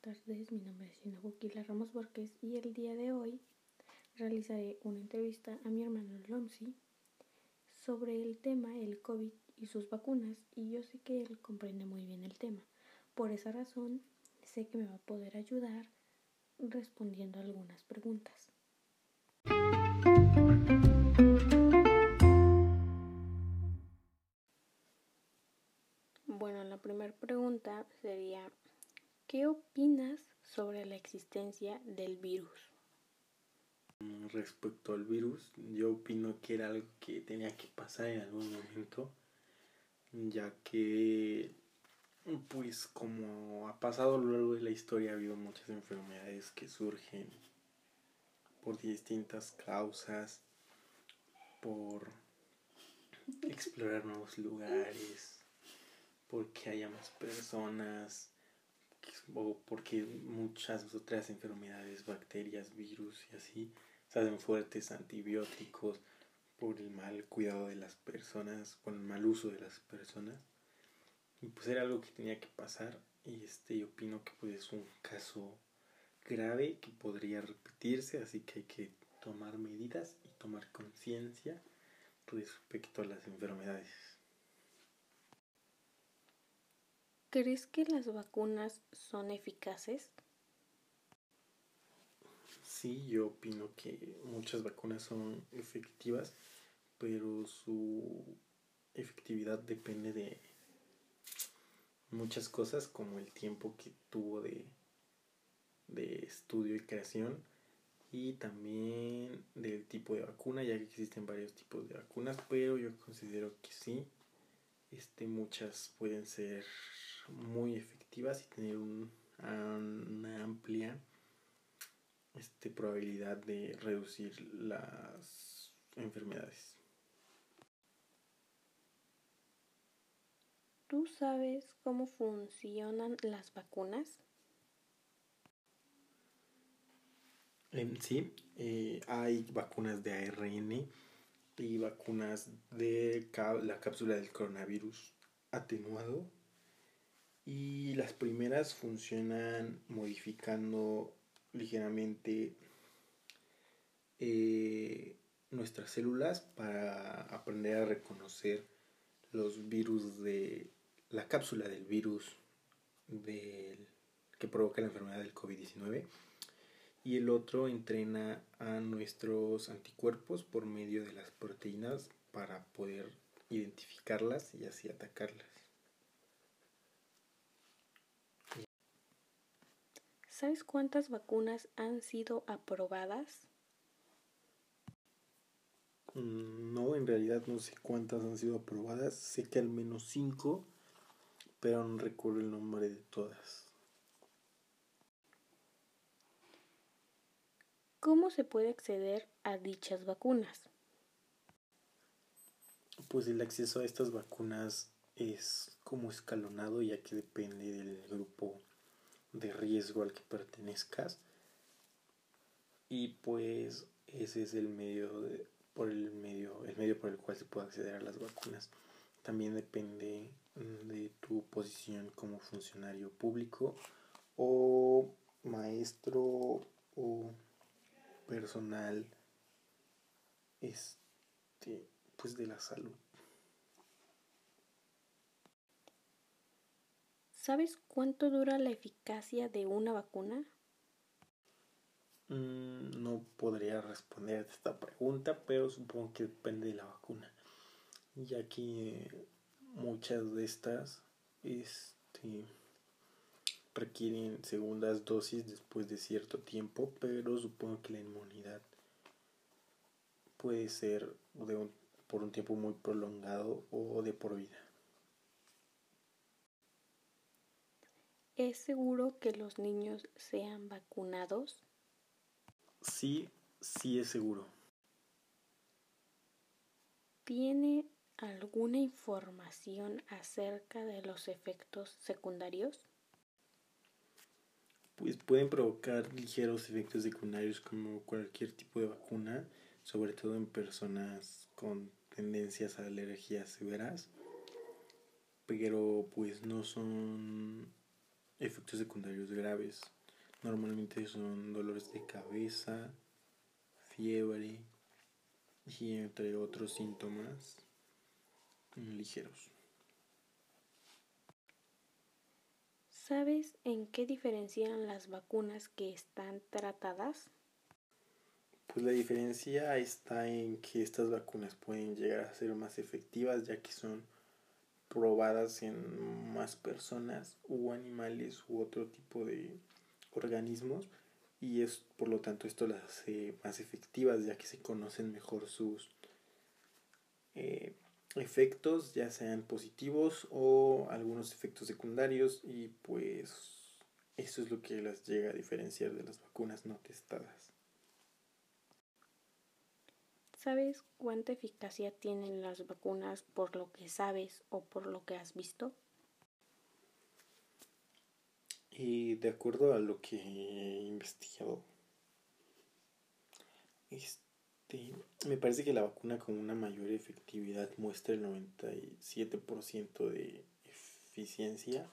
tardes, mi nombre es Sinabuquila Ramos Borges y el día de hoy realizaré una entrevista a mi hermano Lomsi sobre el tema el COVID y sus vacunas y yo sé que él comprende muy bien el tema. Por esa razón sé que me va a poder ayudar respondiendo algunas preguntas. Bueno, la primera pregunta sería ¿Qué opinas sobre la existencia del virus? Respecto al virus, yo opino que era algo que tenía que pasar en algún momento, ya que, pues como ha pasado a lo largo de la historia, ha habido muchas enfermedades que surgen por distintas causas, por explorar nuevos lugares, porque haya más personas, o porque muchas otras enfermedades, bacterias, virus y así, se fuertes antibióticos por el mal cuidado de las personas, por el mal uso de las personas. Y pues era algo que tenía que pasar y este yo opino que pues es un caso grave que podría repetirse, así que hay que tomar medidas y tomar conciencia respecto a las enfermedades. ¿Crees que las vacunas son eficaces? Sí, yo opino que muchas vacunas son efectivas, pero su efectividad depende de muchas cosas como el tiempo que tuvo de, de estudio y creación y también del tipo de vacuna, ya que existen varios tipos de vacunas, pero yo considero que sí, este, muchas pueden ser muy efectivas y tener una amplia este, probabilidad de reducir las enfermedades. ¿Tú sabes cómo funcionan las vacunas? Sí, eh, hay vacunas de ARN y vacunas de la cápsula del coronavirus atenuado y las primeras funcionan modificando ligeramente eh, nuestras células para aprender a reconocer los virus de la cápsula del virus del, que provoca la enfermedad del COVID-19 y el otro entrena a nuestros anticuerpos por medio de las proteínas para poder identificarlas y así atacarlas. ¿Sabes cuántas vacunas han sido aprobadas? Mm, no, en realidad no sé cuántas han sido aprobadas. Sé que al menos cinco, pero no recuerdo el nombre de todas. ¿Cómo se puede acceder a dichas vacunas? Pues el acceso a estas vacunas es como escalonado ya que depende del grupo de riesgo al que pertenezcas. Y pues ese es el medio por el medio el medio por el cual se puede acceder a las vacunas. También depende mm, de tu posición como funcionario público o maestro o personal este pues de la salud ¿Sabes cuánto dura la eficacia de una vacuna? Mm, no podría responder esta pregunta, pero supongo que depende de la vacuna, ya que muchas de estas este, requieren segundas dosis después de cierto tiempo, pero supongo que la inmunidad puede ser por un tiempo muy prolongado o de por vida. ¿Es seguro que los niños sean vacunados? Sí, sí es seguro. ¿Tiene alguna información acerca de los efectos secundarios? Pues pueden provocar ligeros efectos secundarios como cualquier tipo de vacuna, sobre todo en personas con tendencias a alergias severas, pero pues no son efectos secundarios graves. Normalmente son dolores de cabeza, fiebre y entre otros síntomas ligeros. ¿Sabes en qué diferencian las vacunas que están tratadas? Pues la diferencia está en que estas vacunas pueden llegar a ser más efectivas ya que son probadas en más personas u animales u otro tipo de organismos y es por lo tanto esto las hace más efectivas ya que se conocen mejor sus eh, efectos ya sean positivos o algunos efectos secundarios y pues eso es lo que las llega a diferenciar de las vacunas no testadas. ¿Sabes cuánta eficacia tienen las vacunas por lo que sabes o por lo que has visto? Y de acuerdo a lo que he investigado, este, me parece que la vacuna con una mayor efectividad muestra el 97% de eficiencia,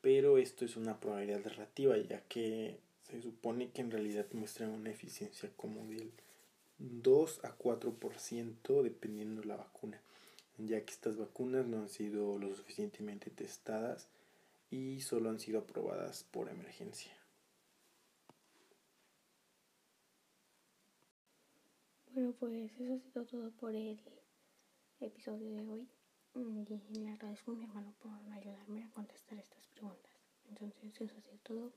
pero esto es una probabilidad relativa, ya que se supone que en realidad muestran una eficiencia como del 2 a 4% dependiendo de la vacuna, ya que estas vacunas no han sido lo suficientemente testadas y solo han sido aprobadas por emergencia. Bueno, pues eso ha sido todo por el episodio de hoy. Y le agradezco a mi hermano por ayudarme a contestar estas preguntas. Entonces, eso ha sido todo.